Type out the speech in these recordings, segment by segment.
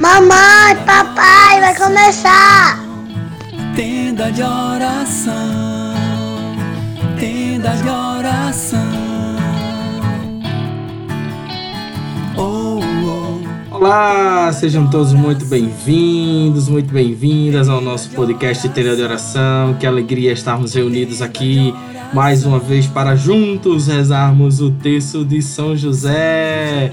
Mamãe, papai, vai começar! Tenda de oração, tenda de oração. Oh, oh. Olá, sejam todos muito bem-vindos, muito bem-vindas ao nosso podcast Tenda de Oração. Que alegria estarmos reunidos aqui mais uma vez para juntos rezarmos o texto de São José.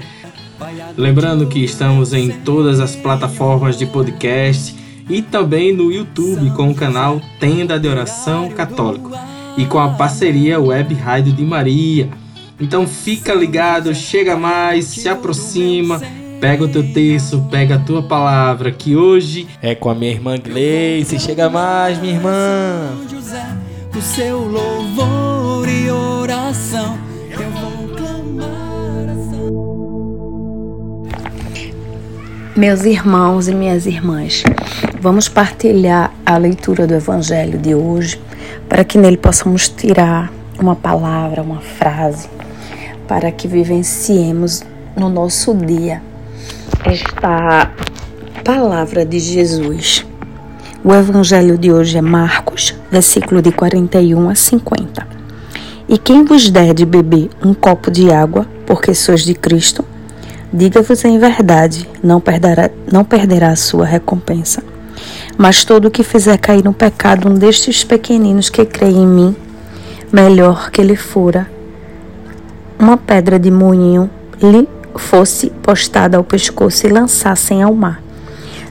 Lembrando que estamos em todas as plataformas de podcast e também no YouTube com o canal Tenda de Oração Católico e com a parceria Web Rádio de Maria. Então fica ligado, chega mais, se aproxima, pega o teu texto, pega a tua palavra, que hoje é com a minha irmã Gleice. Chega mais, minha irmã. O seu louvor e oração. Eu vou clamar Meus irmãos e minhas irmãs, vamos partilhar a leitura do Evangelho de hoje para que nele possamos tirar uma palavra, uma frase, para que vivenciemos no nosso dia esta palavra de Jesus. O Evangelho de hoje é Marcos, versículo de 41 a 50. E quem vos der de beber um copo de água, porque sois de Cristo, Diga-vos em verdade, não perderá, não perderá a sua recompensa. Mas todo o que fizer cair no pecado um destes pequeninos que creem em mim, melhor que lhe fora uma pedra de moinho lhe fosse postada ao pescoço e lançassem ao mar.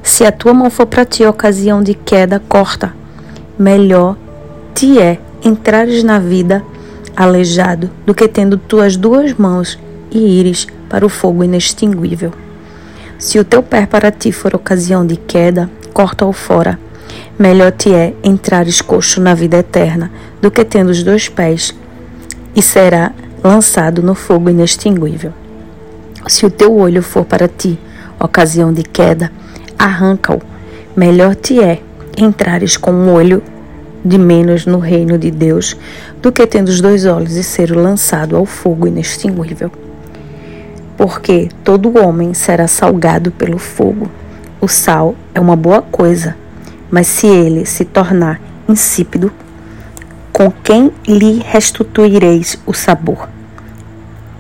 Se a tua mão for para ti ocasião de queda, corta. Melhor te é entrares na vida aleijado do que tendo tuas duas mãos e ires para o fogo inextinguível. Se o teu pé para ti for ocasião de queda, corta-o fora. Melhor te é entrares coxo na vida eterna do que tendo os dois pés, e será lançado no fogo inextinguível. Se o teu olho for para ti ocasião de queda, arranca-o. Melhor te é entrares com um olho de menos no reino de Deus do que tendo os dois olhos e ser lançado ao fogo inextinguível porque todo homem será salgado pelo fogo. O sal é uma boa coisa, mas se ele se tornar insípido, com quem lhe restituireis o sabor?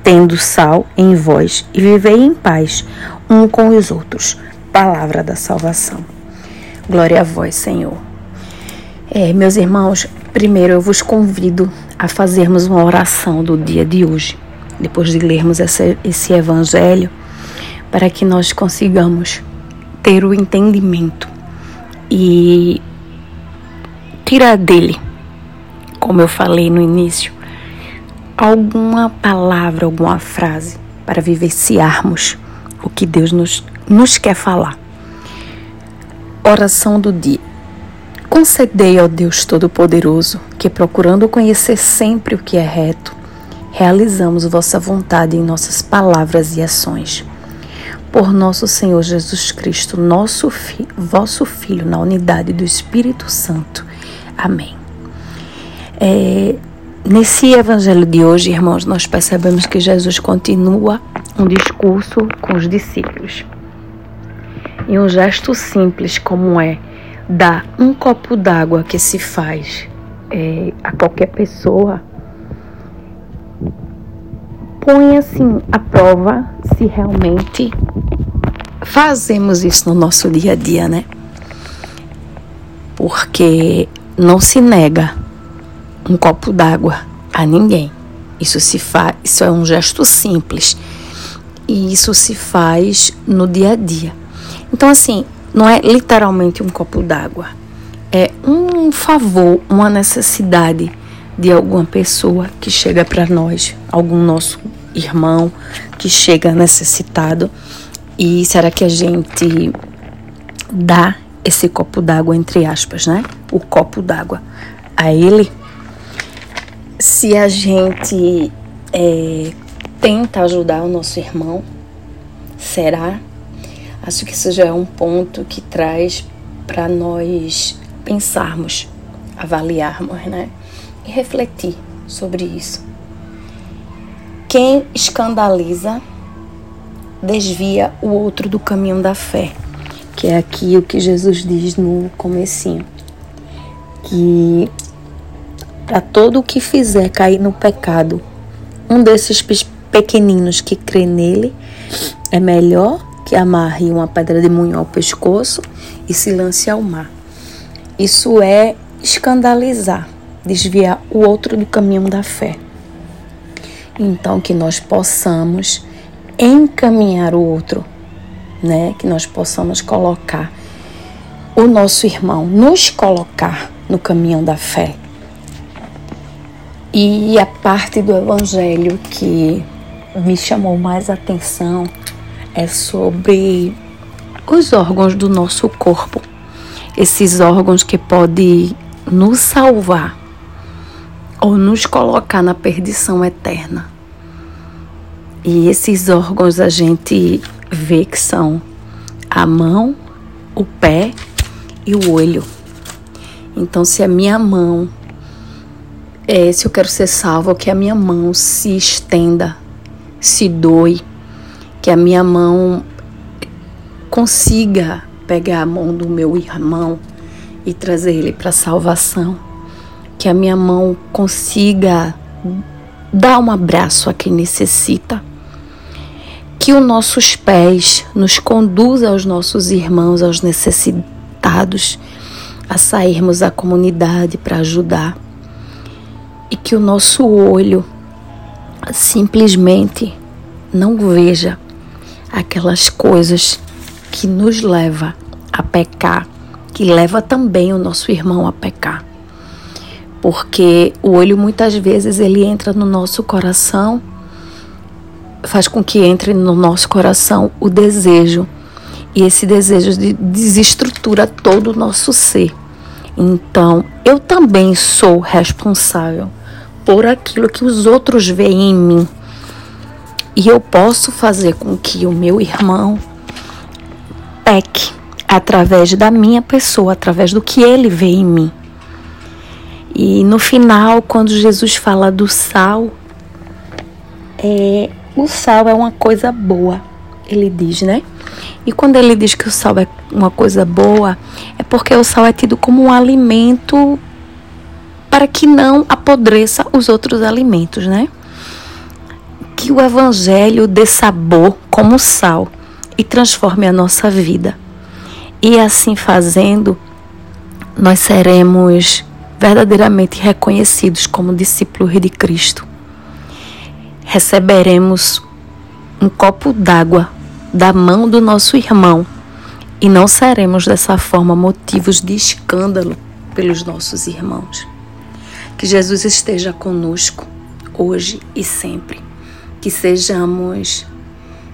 Tendo sal em vós e vivei em paz um com os outros. Palavra da salvação. Glória a vós, Senhor. É, meus irmãos, primeiro eu vos convido a fazermos uma oração do dia de hoje depois de lermos esse, esse evangelho, para que nós consigamos ter o entendimento e tirar dele, como eu falei no início, alguma palavra, alguma frase para vivenciarmos o que Deus nos, nos quer falar. Oração do dia. Concedei ao Deus Todo-Poderoso que, procurando conhecer sempre o que é reto, realizamos vossa vontade em nossas palavras e ações. Por nosso Senhor Jesus Cristo, nosso fi vosso Filho, na unidade do Espírito Santo. Amém. É, nesse evangelho de hoje, irmãos, nós percebemos que Jesus continua um discurso com os discípulos. E um gesto simples como é dar um copo d'água que se faz é, a qualquer pessoa põe assim a prova se realmente fazemos isso no nosso dia a dia, né? Porque não se nega um copo d'água a ninguém. Isso se faz, isso é um gesto simples. E isso se faz no dia a dia. Então assim, não é literalmente um copo d'água. É um favor, uma necessidade de alguma pessoa que chega para nós, algum nosso irmão que chega necessitado. E será que a gente dá esse copo d'água, entre aspas, né? O copo d'água a ele? Se a gente é, tenta ajudar o nosso irmão, será? Acho que isso já é um ponto que traz para nós pensarmos, avaliarmos, né? E refletir sobre isso. quem escandaliza desvia o outro do caminho da fé, que é aqui o que Jesus diz no comecinho, que para todo o que fizer cair no pecado, um desses pequeninos que crê nele é melhor que amarre uma pedra de moinho ao pescoço e se lance ao mar. Isso é escandalizar, desviar o outro do caminho da fé. Então, que nós possamos encaminhar o outro, né? Que nós possamos colocar o nosso irmão, nos colocar no caminho da fé. E a parte do evangelho que me chamou mais atenção é sobre os órgãos do nosso corpo. Esses órgãos que podem nos salvar ou nos colocar na perdição eterna. E esses órgãos a gente vê que são a mão, o pé e o olho. Então, se a minha mão, é, se eu quero ser salvo, que a minha mão se estenda, se doe, que a minha mão consiga pegar a mão do meu irmão e trazer ele para a salvação. Que a minha mão consiga dar um abraço a quem necessita. Que os nossos pés nos conduza aos nossos irmãos, aos necessitados, a sairmos da comunidade para ajudar. E que o nosso olho simplesmente não veja aquelas coisas que nos leva a pecar, que leva também o nosso irmão a pecar. Porque o olho muitas vezes ele entra no nosso coração, faz com que entre no nosso coração o desejo. E esse desejo desestrutura todo o nosso ser. Então, eu também sou responsável por aquilo que os outros veem em mim. E eu posso fazer com que o meu irmão peque através da minha pessoa, através do que ele vê em mim. E no final, quando Jesus fala do sal, é, o sal é uma coisa boa, ele diz, né? E quando ele diz que o sal é uma coisa boa, é porque o sal é tido como um alimento para que não apodreça os outros alimentos, né? Que o Evangelho dê sabor como sal e transforme a nossa vida. E assim fazendo, nós seremos verdadeiramente reconhecidos como discípulos de Cristo. Receberemos um copo d'água da mão do nosso irmão e não seremos dessa forma motivos de escândalo pelos nossos irmãos. Que Jesus esteja conosco hoje e sempre que sejamos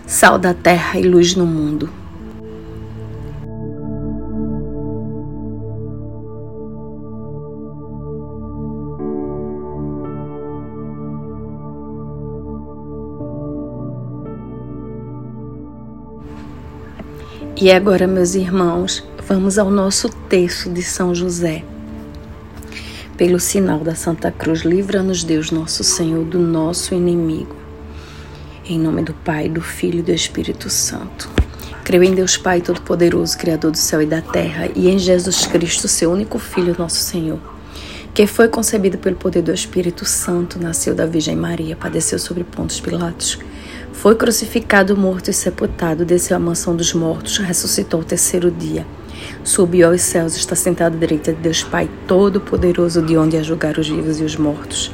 sal da terra e luz no mundo. E agora, meus irmãos, vamos ao nosso texto de São José. Pelo sinal da Santa Cruz, livra-nos Deus, nosso Senhor, do nosso inimigo. Em nome do Pai, do Filho e do Espírito Santo. Creio em Deus Pai Todo-Poderoso, Criador do céu e da terra, e em Jesus Cristo, seu único Filho, nosso Senhor, que foi concebido pelo poder do Espírito Santo, nasceu da Virgem Maria, padeceu sobre Pontos Pilatos, foi crucificado, morto e sepultado, desceu à mansão dos mortos, ressuscitou o terceiro dia. Subiu aos céus, está sentado à direita de Deus Pai Todo-Poderoso, de onde a julgar os vivos e os mortos.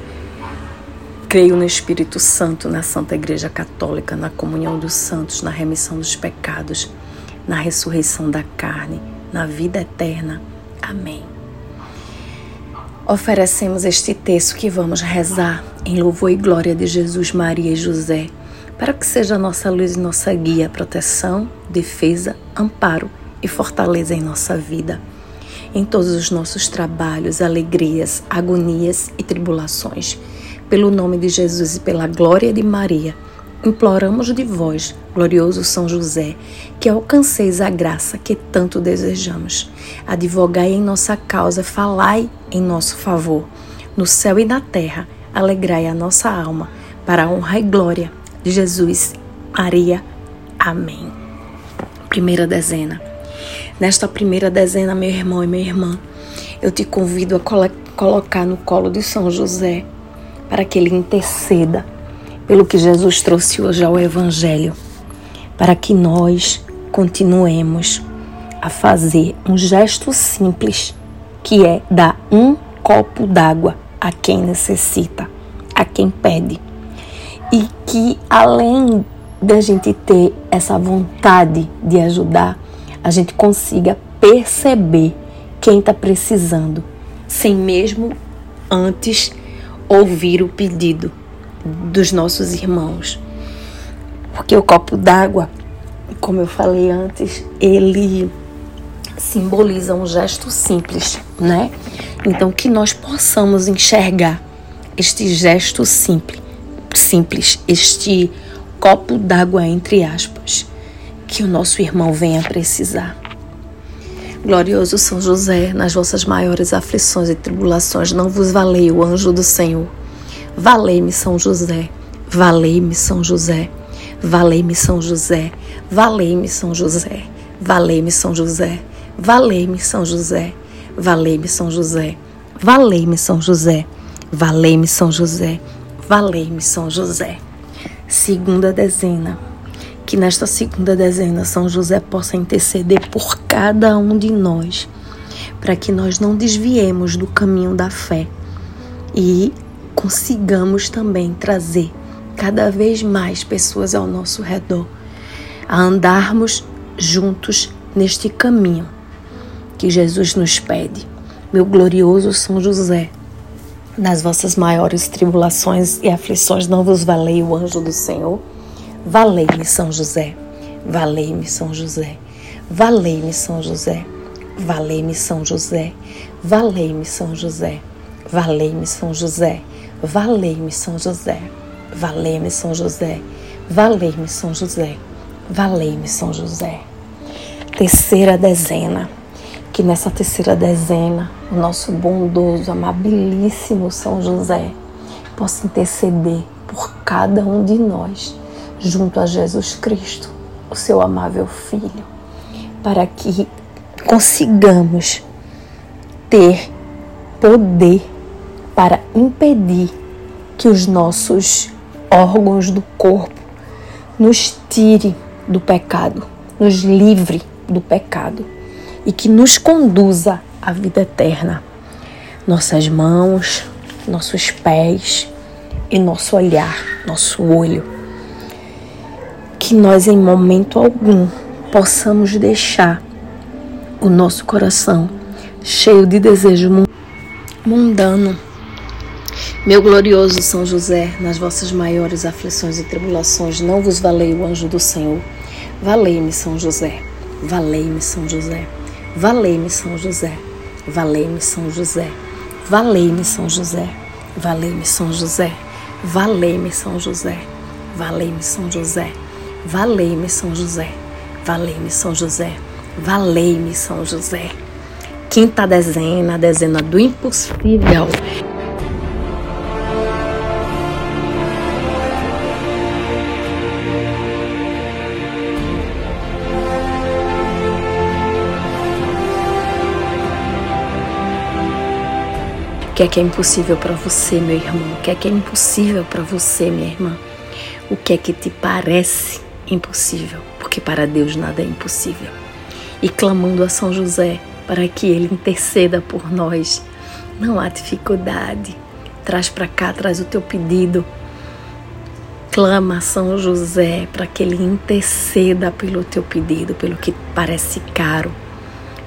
Creio no Espírito Santo, na Santa Igreja Católica, na comunhão dos santos, na remissão dos pecados, na ressurreição da carne, na vida eterna. Amém. Oferecemos este texto que vamos rezar em louvor e glória de Jesus, Maria e José, para que seja nossa luz e nossa guia, proteção, defesa, amparo e fortaleza em nossa vida, em todos os nossos trabalhos, alegrias, agonias e tribulações pelo nome de Jesus e pela glória de Maria, imploramos de vós, glorioso São José, que alcanceis a graça que tanto desejamos. Advogai em nossa causa, falai em nosso favor. No céu e na terra, alegrai a nossa alma, para a honra e glória de Jesus, Maria. Amém. Primeira dezena. Nesta primeira dezena, meu irmão e minha irmã, eu te convido a colo colocar no colo de São José para que ele interceda pelo que Jesus trouxe hoje ao Evangelho, para que nós continuemos a fazer um gesto simples, que é dar um copo d'água a quem necessita, a quem pede. E que além da gente ter essa vontade de ajudar, a gente consiga perceber quem está precisando, sem mesmo antes ouvir o pedido dos nossos irmãos. Porque o copo d'água, como eu falei antes, ele simboliza um gesto simples, né? Então que nós possamos enxergar este gesto simples, simples, este copo d'água entre aspas, que o nosso irmão venha precisar. Glorioso São José, nas vossas maiores aflições e tribulações, não vos valei o anjo do Senhor. Valei-me, São José. Valei-me, São José. Valei-me, São José. Valei-me, São José. Valei-me, São José. Valei-me, São José. Valei-me, São José. Valei-me, São José. Valei-me, São José. Valei-me, São José. Segunda dezena que nesta segunda dezena São José possa interceder por cada um de nós, para que nós não desviemos do caminho da fé e consigamos também trazer cada vez mais pessoas ao nosso redor, a andarmos juntos neste caminho que Jesus nos pede. Meu glorioso São José, nas vossas maiores tribulações e aflições não vos valei o anjo do Senhor? Valei-me, São José. Valei-me, São José. Valei-me, São José. Valei-me, São José. Valei-me, São José. Valei-me, São José. Valei-me, São José. Valei-me, São José. Valei-me, São José. Valei-me, São José. Terceira dezena. Que nessa terceira dezena, o nosso bondoso, amabilíssimo São José possa interceder por cada um de nós junto a Jesus Cristo, o seu amável Filho, para que consigamos ter poder para impedir que os nossos órgãos do corpo nos tire do pecado, nos livre do pecado e que nos conduza à vida eterna. Nossas mãos, nossos pés e nosso olhar, nosso olho que nós em momento algum possamos deixar o nosso coração cheio de desejo mundano. Meu glorioso São José, nas vossas maiores aflições e tribulações, não vos valei o anjo do Senhor. Valei-me, São José. Valei-me, São José. Valei-me, São José. Valei-me, São José. Valei-me, São José. Valei-me, São José. Valei-me, São José. Valei-me, São José. Valei-me São José, valei-me São José, valei-me São José. Quinta dezena, dezena do impossível. O que é que é impossível para você, meu irmão? O que é que é impossível para você, minha irmã? O que é que te parece impossível, porque para Deus nada é impossível. E clamando a São José para que ele interceda por nós. Não há dificuldade. Traz para cá, traz o teu pedido. Clama a São José para que ele interceda pelo teu pedido, pelo que parece caro,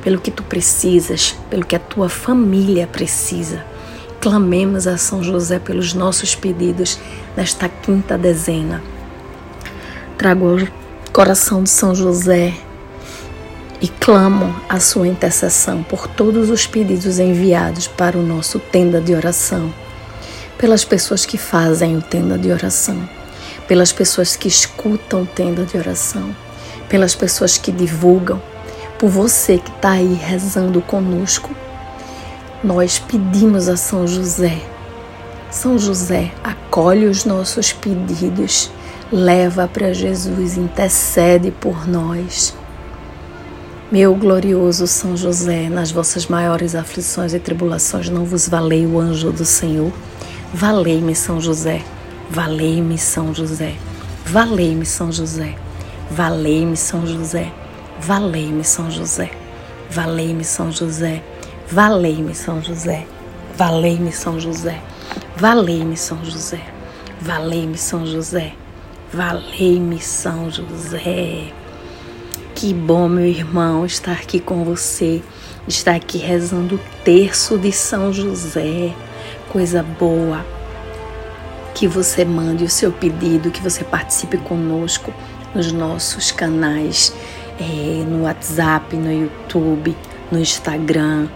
pelo que tu precisas, pelo que a tua família precisa. Clamemos a São José pelos nossos pedidos nesta quinta dezena trago ao coração de São José e clamo a sua intercessão por todos os pedidos enviados para o nosso tenda de oração, pelas pessoas que fazem o tenda de oração, pelas pessoas que escutam o tenda de oração, pelas pessoas que divulgam, por você que está aí rezando conosco. Nós pedimos a São José São José, acolhe os nossos pedidos, leva para Jesus, intercede por nós. Meu glorioso São José, nas vossas maiores aflições e tribulações, não vos valei o anjo do Senhor? Valei-me, São José, valei-me, São José, valei-me, São José, valei-me, São José, valei-me, São José, valei-me, São José, valei-me, São José, valei-me, São José, valei-me, São José, valei-me, São José, valei-me, São José. Que bom, meu irmão, estar aqui com você, estar aqui rezando o terço de São José. Coisa boa. Que você mande o seu pedido, que você participe conosco nos nossos canais, é, no WhatsApp, no YouTube, no Instagram.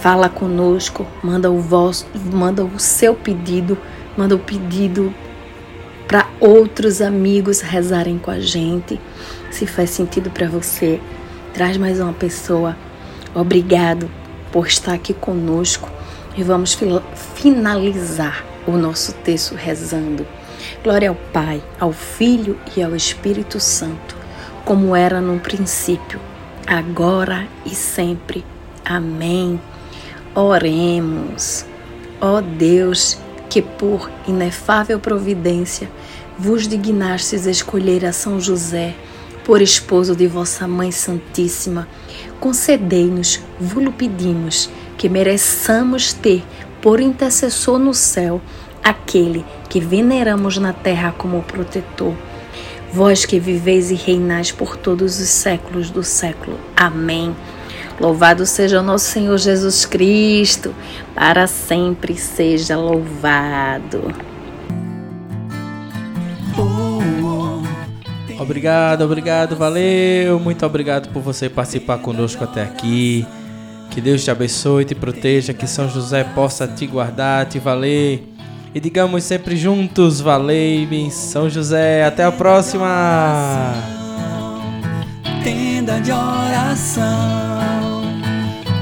Fala conosco, manda o vosso, manda o seu pedido, manda o pedido para outros amigos rezarem com a gente. Se faz sentido para você, traz mais uma pessoa. Obrigado por estar aqui conosco e vamos finalizar o nosso texto rezando. Glória ao Pai, ao Filho e ao Espírito Santo, como era no princípio, agora e sempre. Amém. Oremos. Ó Deus, que por inefável providência vos dignastes escolher a São José por esposo de vossa Mãe Santíssima, concedei-nos, vos pedimos, que mereçamos ter por intercessor no céu aquele que veneramos na terra como protetor. Vós que viveis e reinais por todos os séculos do século. Amém. Louvado seja o nosso Senhor Jesus Cristo, para sempre seja louvado. Obrigado, obrigado, valeu. Muito obrigado por você participar conosco até aqui. Que Deus te abençoe, te proteja, que São José possa te guardar, te valer. E digamos sempre juntos, valei-me, São José. Até a próxima. Tenda de oração,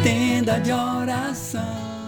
tenda de oração.